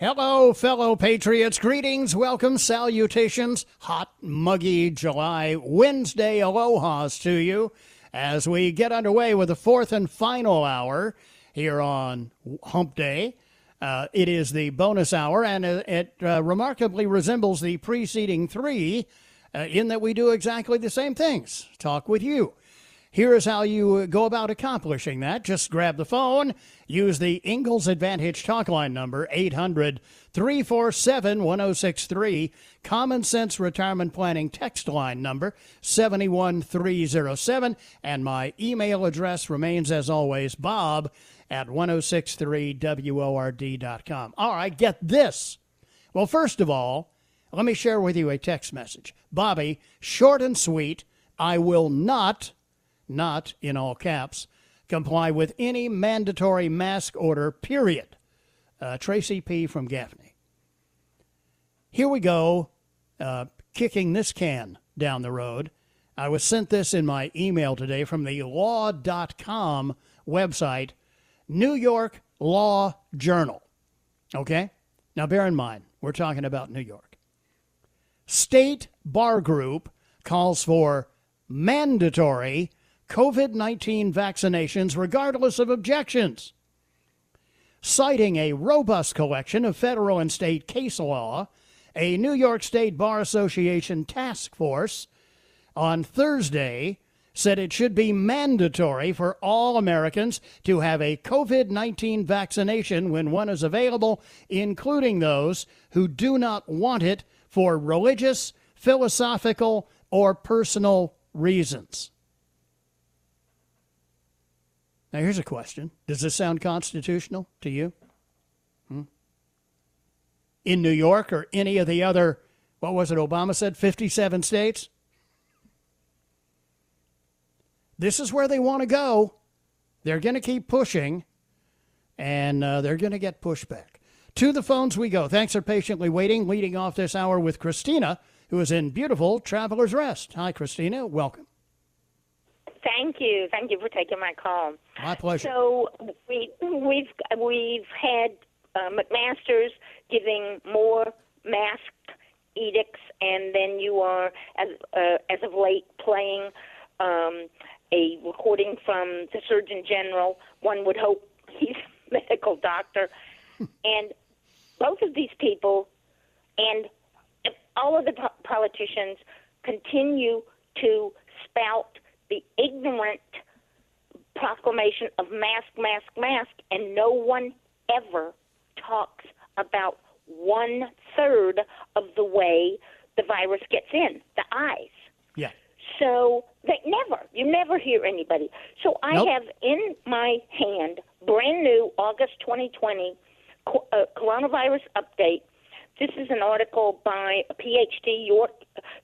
Hello, fellow patriots. Greetings, welcome, salutations. Hot, muggy July Wednesday aloha's to you as we get underway with the fourth and final hour here on Hump Day. Uh, it is the bonus hour, and it uh, remarkably resembles the preceding three uh, in that we do exactly the same things talk with you. Here is how you go about accomplishing that. Just grab the phone, use the Ingles Advantage talk line number, 800 347 1063. Common Sense Retirement Planning text line number, 71307. And my email address remains, as always, bob at 1063word.com. All right, get this. Well, first of all, let me share with you a text message. Bobby, short and sweet, I will not not in all caps, comply with any mandatory mask order, period. Uh, Tracy P. from Gaffney. Here we go, uh, kicking this can down the road. I was sent this in my email today from the law.com website, New York Law Journal. Okay? Now, bear in mind, we're talking about New York. State Bar Group calls for mandatory COVID 19 vaccinations regardless of objections. Citing a robust collection of federal and state case law, a New York State Bar Association task force on Thursday said it should be mandatory for all Americans to have a COVID 19 vaccination when one is available, including those who do not want it for religious, philosophical, or personal reasons. Now, here's a question Does this sound constitutional to you? Hmm? In New York or any of the other, what was it Obama said, 57 states? This is where they want to go. They're going to keep pushing, and uh, they're going to get pushback. To the phones we go. Thanks for patiently waiting. Leading off this hour with Christina, who is in beautiful Traveler's Rest. Hi, Christina. Welcome. Thank you. Thank you for taking my call. My pleasure. So we we've we've had uh, McMaster's giving more masked edicts, and then you are as uh, as of late playing um, a recording from the Surgeon General. One would hope he's a medical doctor, and both of these people and all of the po- politicians continue to spout the ignorant proclamation of mask, mask, mask, and no one ever talks about one third of the way the virus gets in the eyes. Yeah. So they never, you never hear anybody. So I Nope. have in my hand, brand new August 2020 co- uh, coronavirus update. This is an article by a PhD York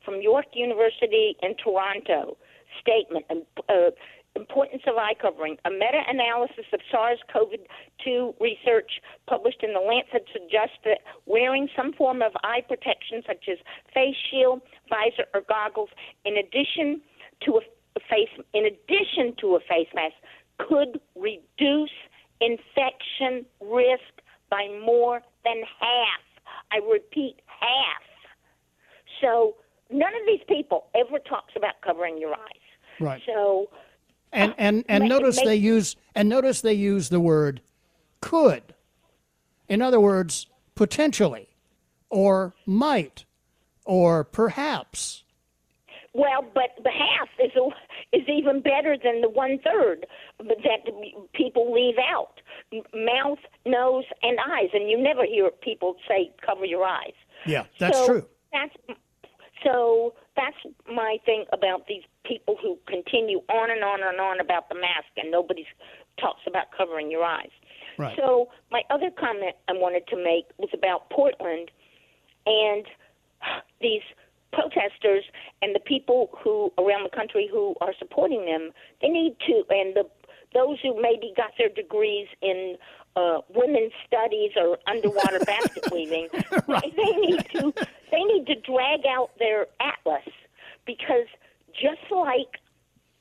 from York University in Toronto. Statement: um, uh, Importance of eye covering. A meta-analysis of SARS-CoV-2 research published in the Lancet suggests that wearing some form of eye protection, such as face shield, visor, or goggles, in addition to a face, in addition to a face mask, could reduce infection risk by more than half. I repeat, half. So none of these people ever talks about covering your eyes. Right. So And uh, and and notice they use and notice they use the word could. In other words, potentially, or might, or perhaps. Well, but the half is a, is even better than the one third that people leave out. Mouth, nose, and eyes, and you never hear people say cover your eyes. Yeah, that's so true. That's so that's my thing about these people who continue on and on and on about the mask, and nobody talks about covering your eyes. Right. So my other comment I wanted to make was about Portland and these protesters and the people who around the country who are supporting them. They need to, and the those who maybe got their degrees in uh, women's studies or underwater basket weaving, right. they need to they need to drag out their atlas because just like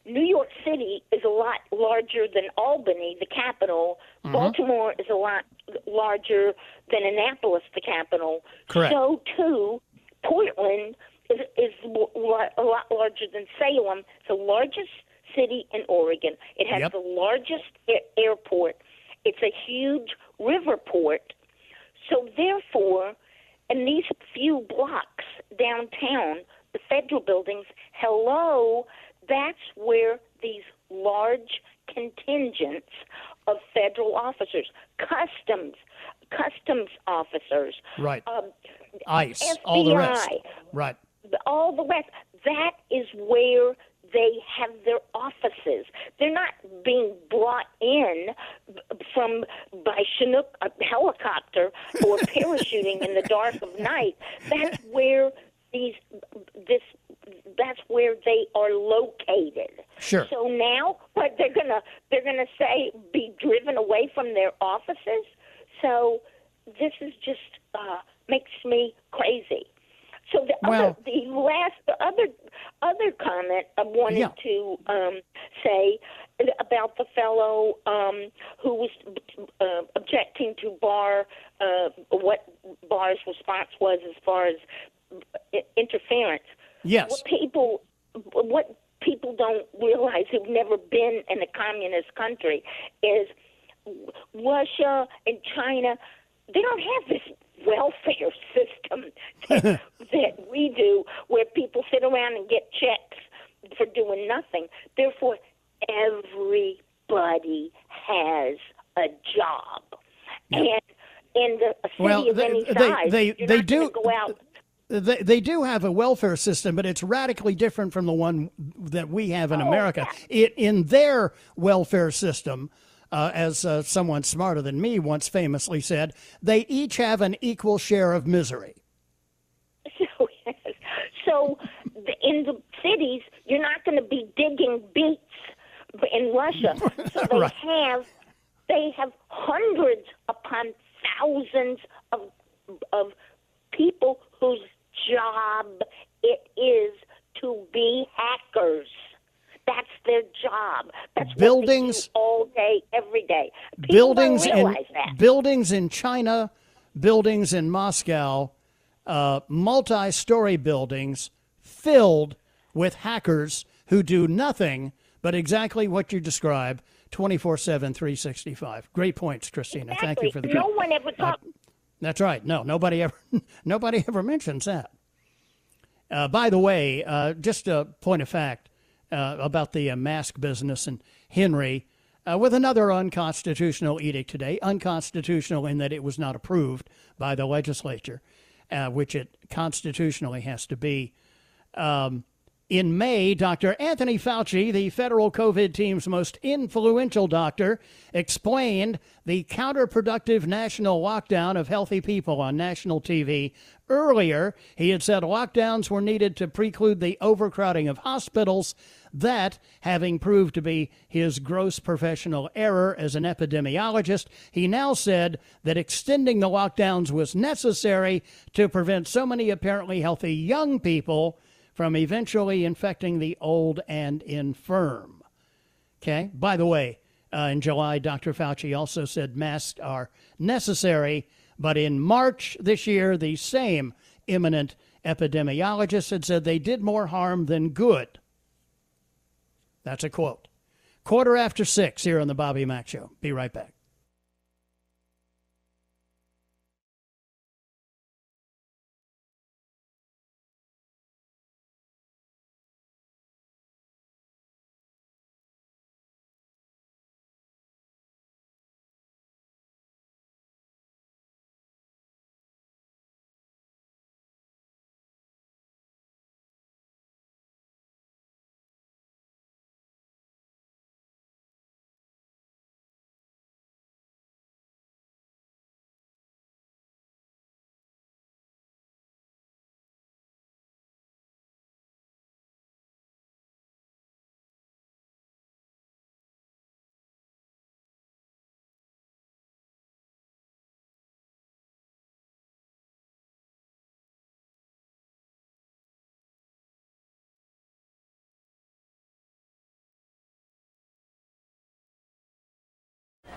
New York City is a lot larger than Albany, the capital. Mm-hmm. Baltimore is a lot larger than Annapolis, the capital. Correct. So too, Portland is, is a lot larger than Salem. It's the largest city in Oregon. It has yep. the largest a- airport. It's a huge river port. So therefore, in these few blocks downtown, the federal buildings, hello, that's where these large contingents of federal officers, customs, customs officers, right, um, ICE, FBI, all the rest, right, all the rest. That is where they have their offices. They're not being brought in from by Chinook a helicopter or parachuting in the dark of night. That's where these this that's where they are located. Sure. So now what they're gonna they're gonna say be driven away from their offices. So this is just uh, makes me crazy. So the well, other, the last, the other, other comment I wanted yeah. to um, say about the fellow um, who was uh, objecting to Barr, uh, what Barr's response was as far as interference. Yes. What people, what people don't realize who've never been in a communist country is Russia and China. They don't have this welfare system that, that we do, where people sit around and get checks for doing nothing. Therefore, everybody has a job, and in the, a city well, of they, any size, they, they not do go out. They, they do have a welfare system, but it's radically different from the one that we have in Oh, America. yeah. It in their welfare system, uh, as uh, someone smarter than me once famously said, they each have an equal share of misery. So, yes. so in the cities, you're not going to be digging beets in Russia. So they Right. have they have hundreds upon thousands of of people whose job it is to be hackers. That's their job. That's Buildings- what they do all day, every day. People buildings in that. buildings in China, buildings in Moscow, uh, multi-story buildings filled with hackers who do nothing but exactly what you describe 24/7 365. Great points, Christina. Thank you for the no one ever talks. That's right. No, nobody ever nobody ever mentions that. Uh, by the way, uh, just a point of fact uh, about the uh, mask business and Henry, uh, with another unconstitutional edict today, unconstitutional in that it was not approved by the legislature, uh, which it constitutionally has to be. Um, in May, Dr. Anthony Fauci, the federal COVID team's most influential doctor, explained the counterproductive national lockdown of healthy people on national TV. Earlier, he had said lockdowns were needed to preclude the overcrowding of hospitals. That, having proved to be his gross professional error as an epidemiologist, he now said that extending the lockdowns was necessary to prevent so many apparently healthy young people from eventually infecting the old and infirm. Okay. By the way, uh, in July, Dr. Fauci also said masks are necessary, but in March this year, the same eminent epidemiologist had said they did more harm than good. That's a quote. Quarter after six here on the Bobby Mack Show. Be right back.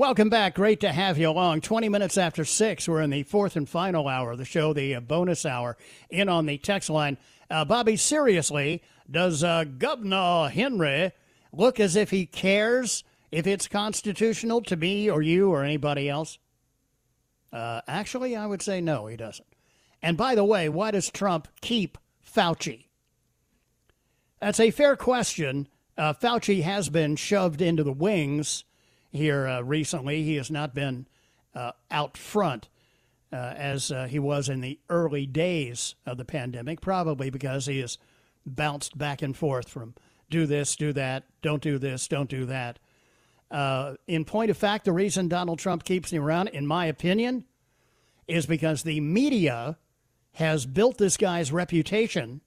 Welcome back. Great to have you along. 20 minutes after 6, we're in the fourth and final hour of the show, the uh, bonus hour, in on the text line. Uh, Bobby, seriously, does uh, Governor Henry look as if he cares if it's constitutional to me or you or anybody else? Uh, actually, I would say no, he doesn't. And by the way, why does Trump keep Fauci? That's a fair question. Uh, Fauci has been shoved into the wings here uh, recently. He has not been uh, out front uh, as uh, he was in the early days of the pandemic, probably because he has bounced back and forth from do this, do that, don't do this, don't do that. Uh, in point of fact, the reason Donald Trump keeps him around, in my opinion, is because the media has built this guy's reputation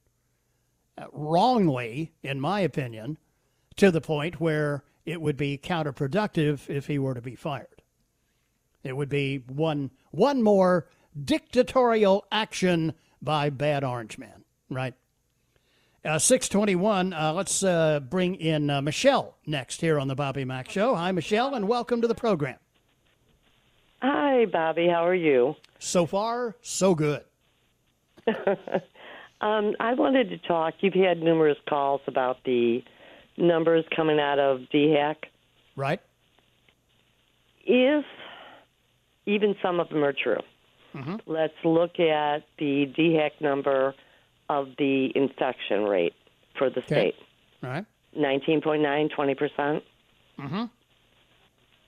wrongly, in my opinion, to the point where it would be counterproductive if he were to be fired. It would be one one more dictatorial action by bad orange man, right? Uh, 621, uh, let's uh, bring in uh, Michelle next here on the Bobby Mack Show. Hi, Michelle, and welcome to the program. Hi, Bobby. How are you? So far, so good. um, I wanted to talk. You've had numerous calls about the numbers coming out of DHEC. Right. If even some of them are true, mm-hmm. let's look at the DHEC number of the infection rate for the Okay. state All right. 19.9, 20%. Mm-hmm.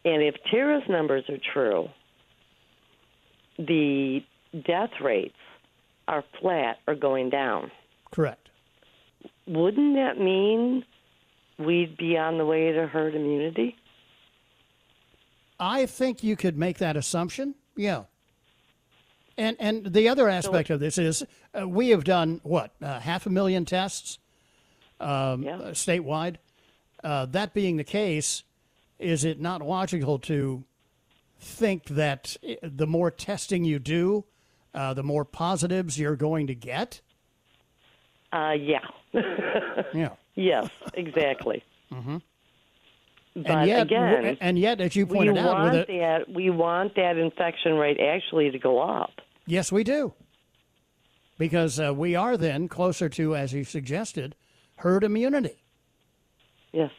And if Tara's numbers are true, the death rates are flat or going down. Correct. Wouldn't that mean we'd be on the way to herd immunity? I think you could make that assumption. Yeah. And and the other aspect of this is uh, we have done what uh, half a million tests um, Yeah. uh, statewide. Uh, that being the case, is it not logical to think that the more testing you do, uh, the more positives you're going to get? Uh, yeah. Yeah. Yes, exactly. mm-hmm. But and yet, again, and yet, as you we pointed out, want with it, that we want that infection rate actually to go up. Yes, we do. Because uh, we are then closer to, as you suggested, herd immunity. Yes.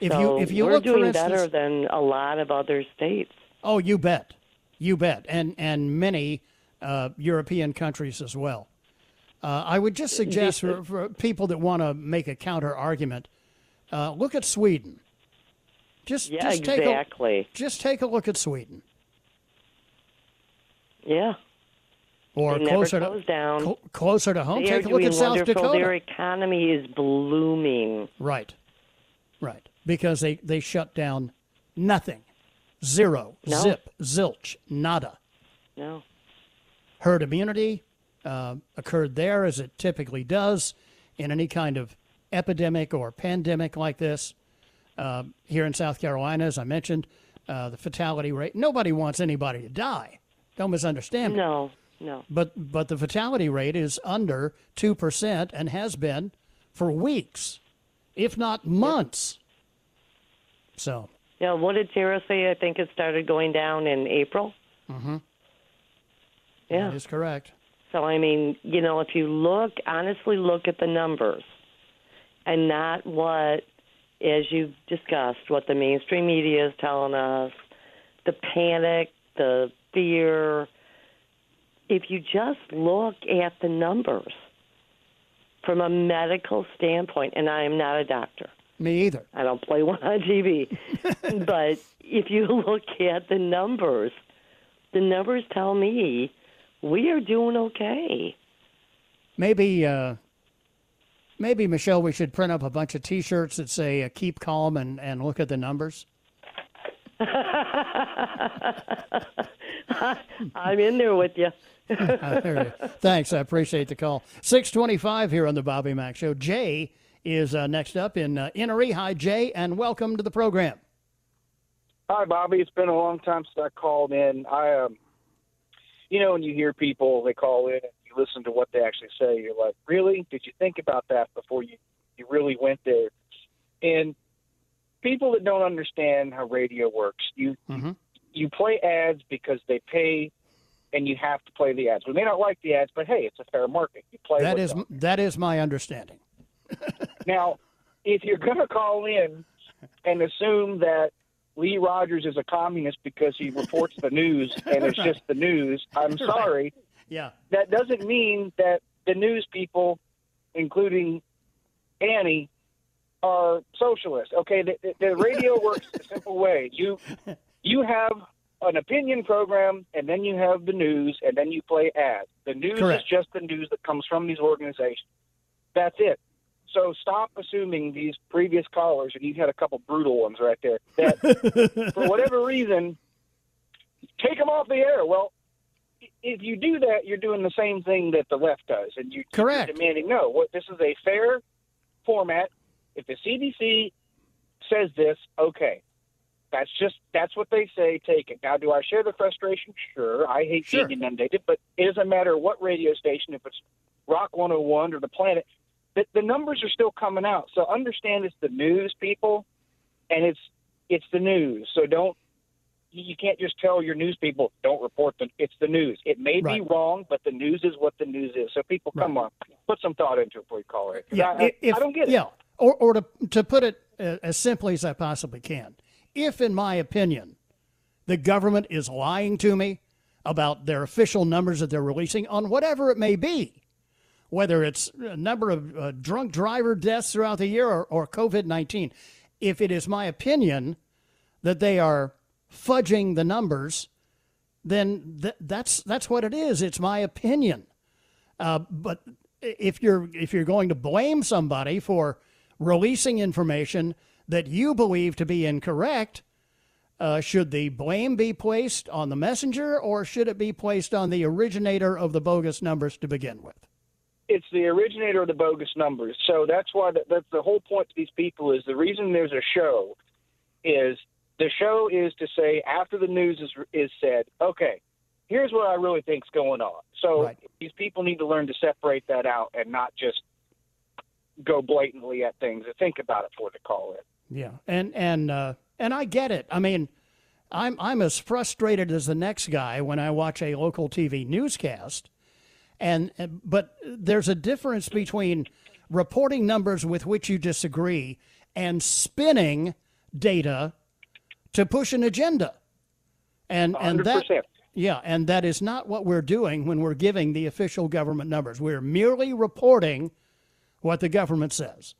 If so you if you we're look doing instance, better than a lot of other states. Oh, you bet, you bet, and and many uh, European countries as well. Uh, I would just suggest for, for people that want to make a counter argument, uh, look at Sweden. Just Yeah, just take exactly. a, just take a look at Sweden, Yeah. or They closer close to down. clo- closer to home. they Take a look at South. Dakota. Their economy is blooming. Right, right, because they they shut down nothing, zero, No. zip, zilch, nada. No. herd immunity uh, occurred there as it typically does in any kind of epidemic or pandemic like this. Uh, here in South Carolina, as I mentioned, uh, the fatality rate, nobody wants anybody to die. Don't misunderstand me. No. No. But, but the fatality rate is under 2% and has been for weeks, if not months. So, Yeah. What did Tara say? I think it started going down in April. Mm-hmm. Yeah. that is correct. So I mean, you know, if you look honestly, look at the numbers, and not what, as you've discussed, what the mainstream media is telling us, the panic, the fear. If you just look at the numbers from a medical standpoint, and I am not a doctor. Me either. I don't play one on TV. but if you look at the numbers, the numbers tell me we are doing okay. Maybe, uh, maybe Michelle, we should print up a bunch of T-shirts that say uh, "Keep calm" and, and look at the numbers. I'm in there with you. Uh, there you- Thanks, I appreciate the call. Six twenty-five here on the Bobby Mack Show. Jay is uh, next up in uh, Enoree. Hi, Jay, and welcome to the program. Hi, Bobby. It's been a long time since I called in. I, um, you know, when you hear people, they call in and you listen to what they actually say, you're like, really? Did you think about that before you, you really went there? And people that don't understand how radio works, you mm-hmm. you play ads because they pay, and you have to play the ads. We may not like the ads, but hey, it's a fair market. You play that is them. that is my understanding. Now, if you're going to call in and assume that Lee Rogers is a communist because he reports the news and it's just the news, I'm sorry. Yeah. That doesn't mean that the news people, including Annie, are socialists. Okay, the, the, the radio works a simple way. You you have an opinion program, and then you have the news, and then you play ads. The news Correct. is just the news that comes from these organizations. That's it. So stop assuming these previous callers, and you've had a couple brutal ones right there, that for whatever reason, take them off the air. Well, if you do that, you're doing the same thing that the left does, and you, Correct. you're demanding no. What this is a fair format. If the CDC says this, okay, that's just that's what they say. Take it. Now, do I share the frustration? Sure. I hate Sure. being inundated, but it doesn't matter what radio station, if it's Rock 101 or the Planet, the, the numbers are still coming out. So understand it's the news, people, and it's it's the news. So don't you can't just tell your news people don't report the it's the news. It may be wrong, but the news is what the news is. So people, come on, put some thought into it before you call it. Yeah, I, I, if, I don't get it. Yeah, or, or to, to put it uh, as simply as I possibly can, if, in my opinion, the government is lying to me about their official numbers that they're releasing on whatever it may be, whether it's a number of uh, drunk driver deaths throughout the year or, or COVID 19, if it is my opinion that they are fudging the numbers, then th- that's, that's what it is. It's my opinion. Uh, but if you're if you're going to blame somebody for releasing information that you believe to be incorrect, uh, should the blame be placed on the messenger or should it be placed on the originator of the bogus numbers to begin with? It's the originator of the bogus numbers. So that's why that, that's the whole point to these people is the reason there's a show is the show is to say after the news is is said, okay, here's what I really think's going on. So these people need to learn to separate that out and not just go blatantly at things and think about it before they call it. Yeah, and and uh, and I get it. I mean, I'm I'm as frustrated as the next guy when I watch a local TV newscast, and but there's a difference between reporting numbers with which you disagree and spinning data to push an agenda. And, and that, yeah, and that is not what we're doing when we're giving the official government numbers. We're merely reporting what the government says.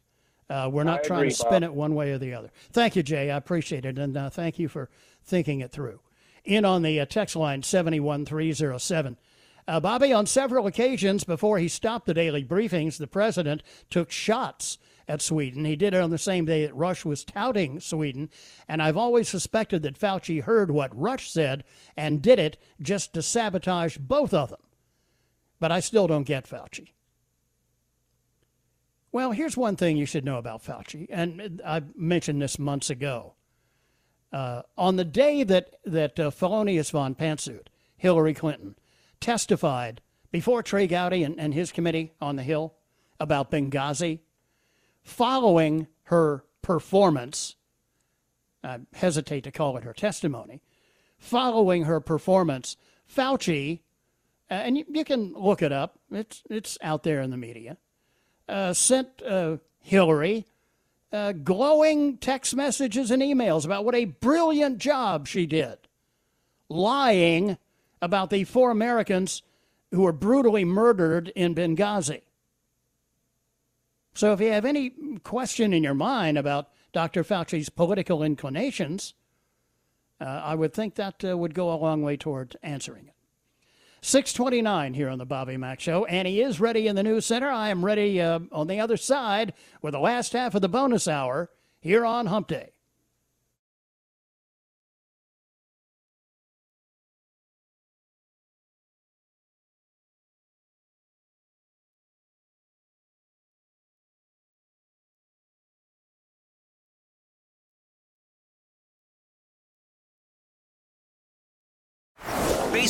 Uh, we're not I trying agree, to spin Bob. it one way or the other. Thank you, Jay. I appreciate it. And uh, thank you for thinking it through. In on the uh, text line 71307. Uh, Bobby, on several occasions before he stopped the daily briefings, the president took shots at Sweden. He did it on the same day that Rush was touting Sweden. And I've always suspected that Fauci heard what Rush said and did it just to sabotage both of them. But I still don't get Fauci. Well, here's one thing you should know about Fauci, and I mentioned this months ago. Uh, on the day that that uh, Felonius von Pantsuit, Hillary Clinton, testified before Trey Gowdy and, and his committee on the Hill about Benghazi, following her performance, I hesitate to call it her testimony, following her performance, Fauci, uh, and you, you can look it up, it's, it's out there in the media, uh, sent uh, Hillary uh, glowing text messages and emails about what a brilliant job she did, lying about the four Americans who were brutally murdered in Benghazi. So if you have any question in your mind about Dr. Fauci's political inclinations, uh, I would think that uh, would go a long way toward answering it. 629 here on the Bobby Mack Show, and he is ready in the news center. I am ready uh, on the other side with the last half of the bonus hour here on Hump Day.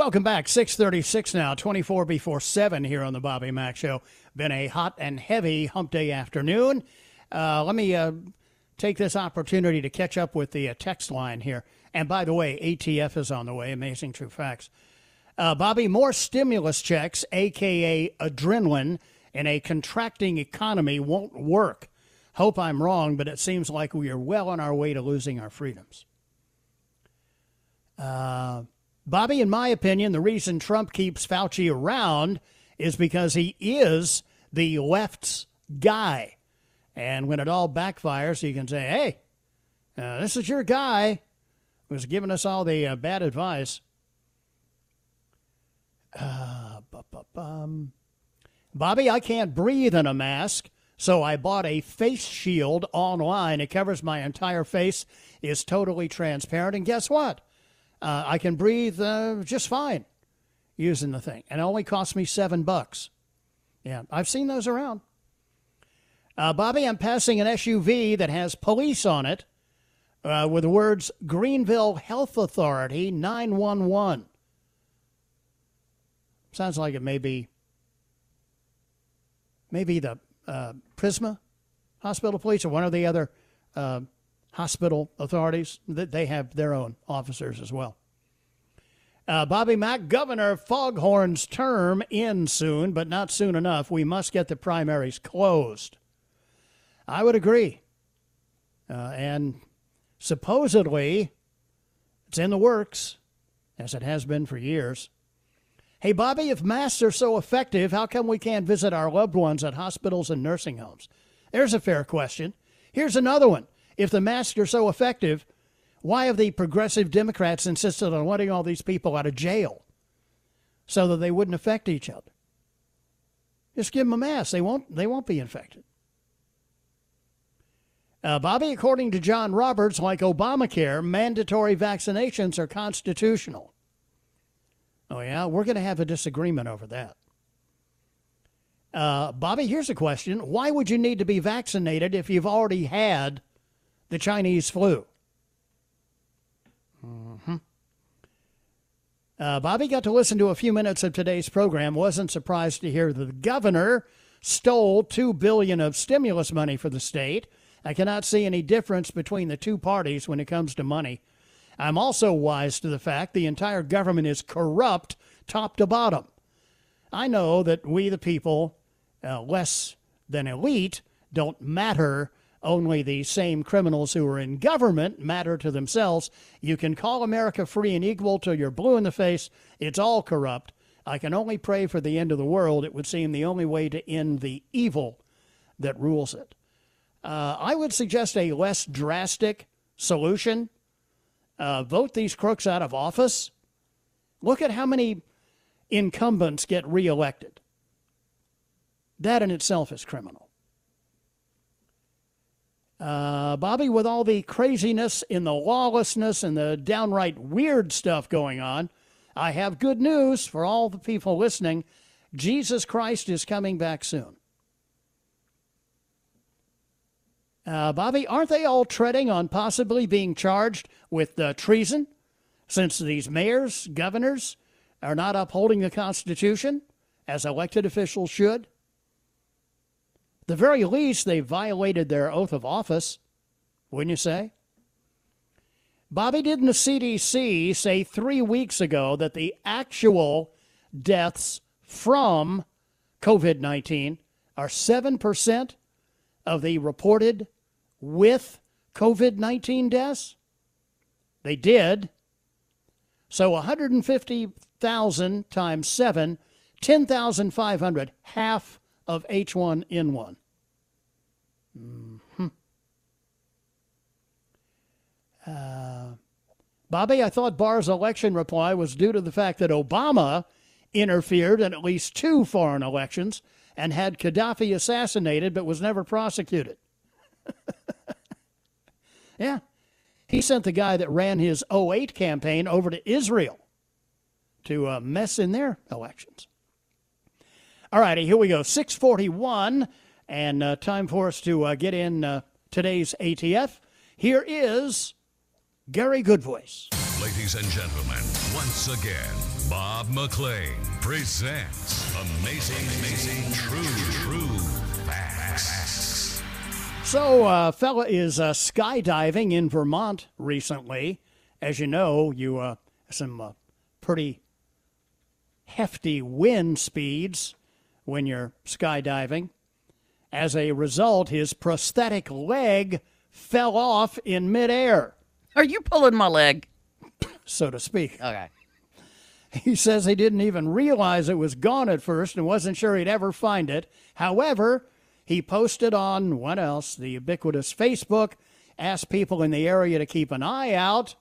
Welcome back. 636 now, 24 before 7 here on the Bobby Mack Show. Been a hot and heavy hump day afternoon. Uh, let me uh, take this opportunity to catch up with the uh, text line here. And by the way, ATF is on the way. Amazing True Facts. Uh, Bobby, more stimulus checks, aka adrenaline, in a contracting economy won't work. Hope I'm wrong, but it seems like we are well on our way to losing our freedoms. Uh, Bobby, in my opinion, the reason Trump keeps Fauci around is because he is the left's guy. And when it all backfires, he can say, hey, uh, this is your guy who's giving us all the uh, bad advice. Uh. Bobby, I can't breathe in a mask, so I bought a face shield online. It covers my entire face, is totally transparent, and guess what? Uh, I can breathe uh, just fine using the thing, and it only cost me seven bucks. Yeah, I've seen those around. Uh, Bobby, I'm passing an SUV that has police on it uh, with the words Greenville Health Authority 911. Sounds like it may be maybe the uh, Prisma Hospital Police or one of the other uh, hospital authorities. That they have their own officers as well. Uh, Bobby Mack, Governor Foghorn's term ends soon, but not soon enough. We must get the primaries closed. I would agree. Uh, and supposedly, it's in the works, as it has been for years. Hey, Bobby, if masks are so effective, how come we can't visit our loved ones at hospitals and nursing homes? There's a fair question. Here's another one. If the masks are so effective, why have the progressive Democrats insisted on letting all these people out of jail so that they wouldn't affect each other? Just give them a mask. They won't, they won't be infected. Uh, Bobby, according to John Roberts, like Obamacare, mandatory vaccinations are constitutional. Oh, yeah? We're going to have a disagreement over that. Uh, Bobby, here's a question. Why would you need to be vaccinated if you've already had the Chinese flu? Mm-hmm. Uh, Bobby got to listen to a few minutes of today's program. Wasn't surprised to hear the governor stole two billion of stimulus money for the state. I cannot see any difference between the two parties when it comes to money. I'm also wise to the fact the entire government is corrupt top to bottom. I know that we, the people, uh, less than elite, don't matter. Only the same criminals who are in government matter to themselves. You can call America free and equal till you're blue in the face. It's all corrupt. I can only pray for the end of the world. It would seem the only way to end the evil that rules it. Uh, I would suggest a less drastic solution. Uh, vote these crooks out of office. Look at how many incumbents get reelected. That in itself is criminal. Uh, Bobby, with all the craziness in the lawlessness and the downright weird stuff going on, I have good news for all the people listening. Jesus Christ is coming back soon. Uh, Bobby, aren't they all treading on possibly being charged with uh, treason since these mayors, governors are not upholding the Constitution as elected officials should? The very least, they violated their oath of office, wouldn't you say? Bobby, didn't the CDC say three weeks ago that the actual deaths from COVID 19 are 7% of the reported with COVID 19 deaths? They did. So 150,000 times 7, 10,500, half of H1N1. Mm-hmm. Uh, Bobby, I thought Barr's election reply was due to the fact that Obama interfered in at least two foreign elections and had Gaddafi assassinated but was never prosecuted. yeah. He sent the guy that ran his 08 campaign over to Israel to uh, mess in their elections. All righty, here we go. 641, and uh, time for us to uh, get in uh, today's ATF. Here is Gary Goodvoice. Ladies and gentlemen, once again, Bob McLean presents Amazing, Amazing, True, True Facts. So, uh, fella is uh, skydiving in Vermont recently. As you know, you uh, some uh, pretty hefty wind speeds when you're skydiving. As a result, his prosthetic leg fell off in midair. Are you pulling my leg? So to speak. Okay. He says he didn't even realize it was gone at first and wasn't sure he'd ever find it. However, he posted on what else? The ubiquitous Facebook, asked people in the area to keep an eye out.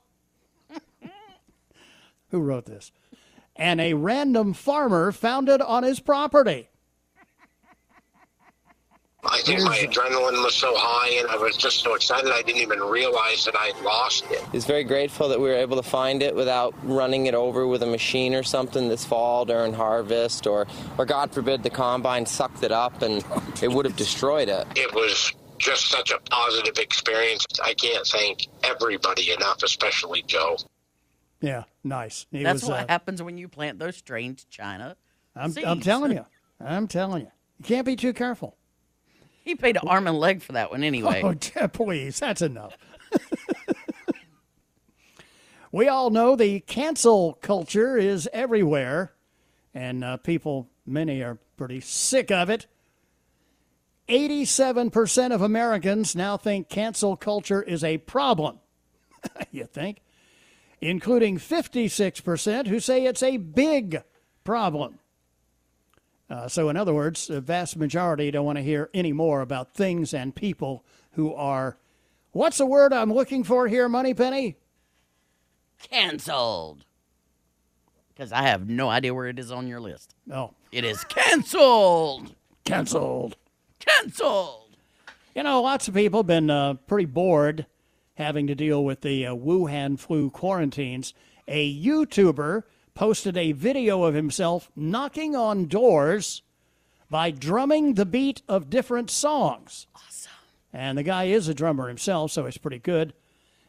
Who wrote this? And a random farmer found it on his property. I think my adrenaline was so high and I was just so excited I didn't even realize that I had lost it. He's very grateful that we were able to find it without running it over with a machine or something this fall during harvest or, or God forbid the combine sucked it up and it would have destroyed it. It was just such a positive experience. I can't thank everybody enough, especially Joe. Yeah, nice. He That's was, what uh, happens when you plant those strange China. I'm, I'm telling you. I'm telling you. You can't be too careful. He paid an arm and leg for that one anyway. Oh, yeah, please. That's enough. we all know the cancel culture is everywhere, and uh, people, many are pretty sick of it. 87% of Americans now think cancel culture is a problem. you think? Including 56% who say it's a big problem. Uh, so, in other words, the vast majority don't want to hear any more about things and people who are, what's the word I'm looking for here, Moneypenny? Canceled. Because I have no idea where it is on your list. No. It is canceled. Canceled. Canceled. You know, lots of people have been uh, pretty bored having to deal with the uh, Wuhan flu quarantines. A YouTuber posted a video of himself knocking on doors by drumming the beat of different songs. Awesome. And the guy is a drummer himself, so he's pretty good.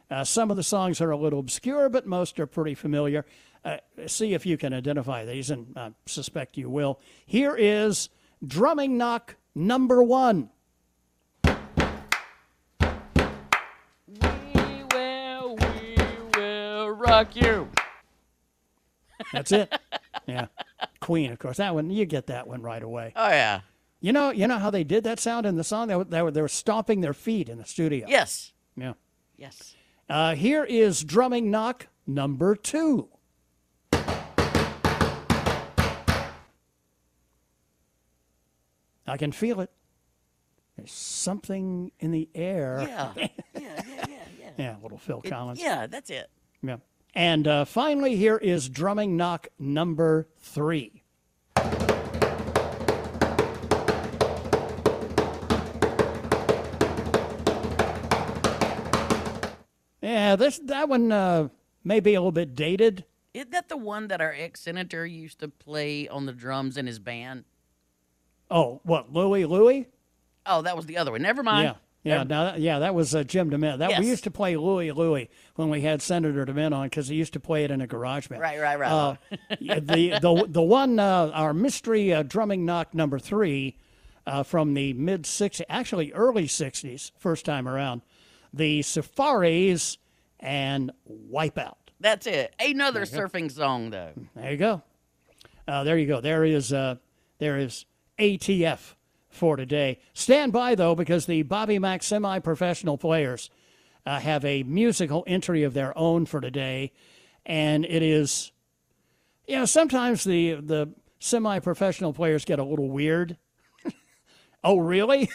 Uh, some of the songs are a little obscure, but most are pretty familiar. Uh, see if you can identify these, and I suspect you will. Here is Drumming Knock number one. We will, we will rock you. That's it. yeah. Queen, of course. That one, you get that one right away. Oh, yeah. You know, you know how they did that sound in the song? They were, they were, they were stomping their feet in the studio. Yes. Yeah. Yes. Uh, here is drumming knock number two. I can feel it. There's something in the air. Yeah. yeah, yeah, yeah, yeah. Yeah, little Phil It- Collins. yeah, that's it. Yeah. And uh, finally, here is drumming knock number three. Yeah, this that one uh, may be a little bit dated. Isn't that the one that our ex senator used to play on the drums in his band? Oh, what Louie Louie? Oh, that was the other one. Never mind. Yeah, yeah, now that, yeah, that was uh, Jim DeMint. That Yes. we used to play Louie Louie when we had Senator DeMint on because he used to play it in a garage band. Right, right, right. Uh, the the the one uh, our mystery uh, drumming knock number three uh, from the mid '60s, actually early '60s, first time around, the Surfaris and Wipeout. That's it. Another you go. surfing song, though. There you go. Uh, there you go. There is uh, there is ATF for today. Stand by though, because the Bobby Mack semi-professional players uh, have a musical entry of their own for today, and it is, you know, sometimes the the semi-professional players get a little weird. oh, really?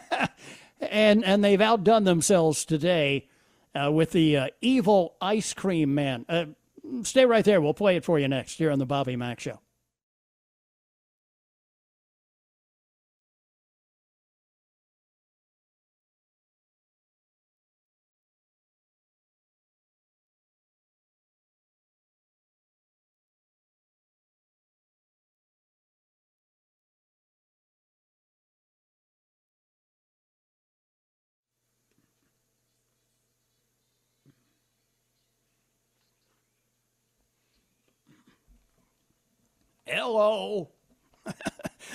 and and they've outdone themselves today uh, with the uh, evil ice cream man. Uh, stay right there. We'll play it for you next here on the Bobby Mack Show. Hello.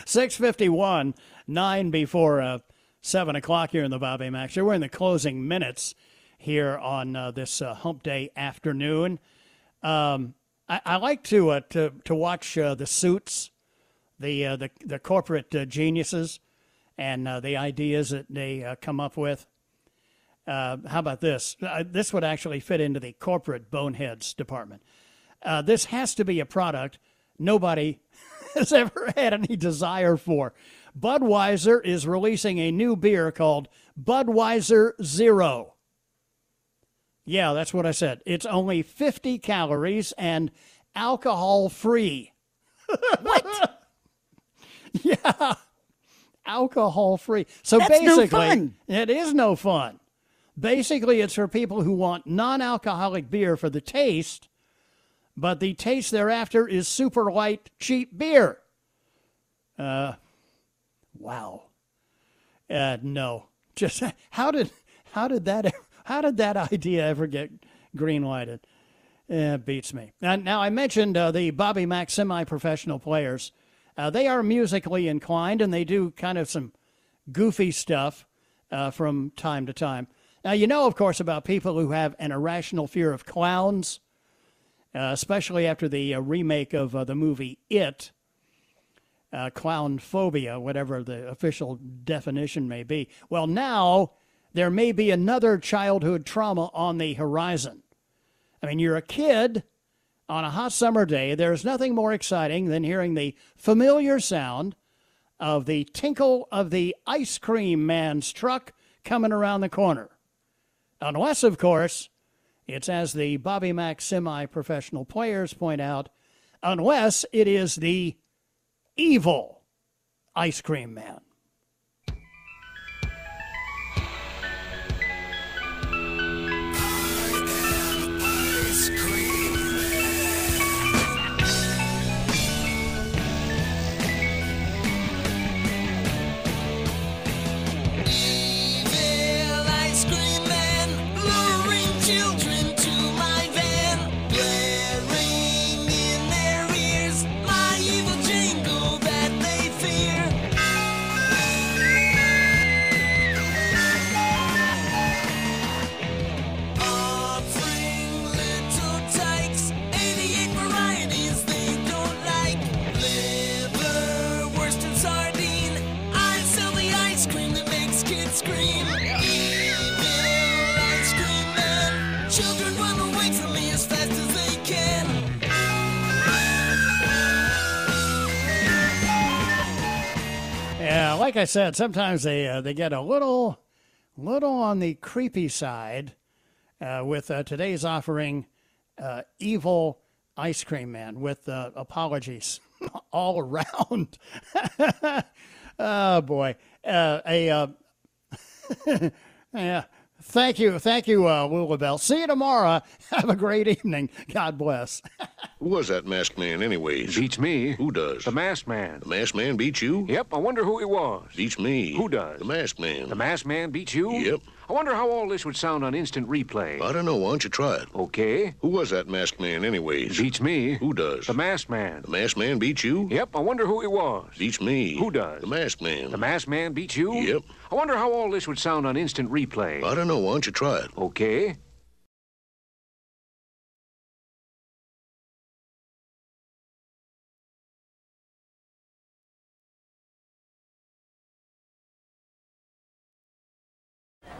651, 9 before uh, 7 o'clock here in the Bobby Mack's. We're in the closing minutes here on uh, this uh, hump day afternoon. Um, I, I like to, uh, to, to watch uh, the suits, the, uh, the, the corporate geniuses, and the ideas that they come up with. How about this? This would actually fit into the corporate boneheads department. This has to be a product nobody has ever had any desire for. Budweiser is releasing a new beer called Budweiser Zero. Yeah, that's what I said. It's only 50 calories and alcohol free. what? yeah. Alcohol free. So That's no basically, fun. it is no fun. Basically, it's for people who want non alcoholic beer for the taste, but the taste thereafter is super light, cheap beer. Uh, wow. Uh, no. Just how did how did that how did that idea ever get green lighted? Uh, beats me. Now, now I mentioned uh, the Bobby Mack semi-professional players. Uh, they are musically inclined and they do kind of some goofy stuff uh, from time to time. Now you know, of course, about people who have an irrational fear of clowns, uh, especially after the uh, remake of uh, the movie It uh, clown phobia, whatever the official definition may be. Well, now there may be another childhood trauma on the horizon. I mean, you're a kid on a hot summer day. There's nothing more exciting than hearing the familiar sound of the tinkle of the ice cream man's truck coming around the corner. Unless, of course, it's as the Bobby Mack semi professional players point out, unless it is the evil ice cream man. I said, sometimes they uh, they get a little little on the creepy side uh, with uh, today's offering, uh, evil ice cream man. With uh, apologies all around. oh boy, a yeah. Thank you, thank you, uh, Lulabelle. See you tomorrow. Have a great evening. God bless. Who was that masked man, anyways? Beats me. Who does? The masked man. The masked man beats you? Yep, I wonder who he was. Beats me. Who does? The masked man. The masked man beats you? Yep. I wonder how all this would sound on instant replay. I don't know. Why don't you try it? Okay. Who was that masked man, anyways? Beats me. Who does? The masked man. The masked man beats you? Yep, I wonder who he was. Beats me. Who does? The masked man. The masked man beats you? Yep. I wonder how all this would sound on instant replay. I don't know. Why don't you try it? Okay.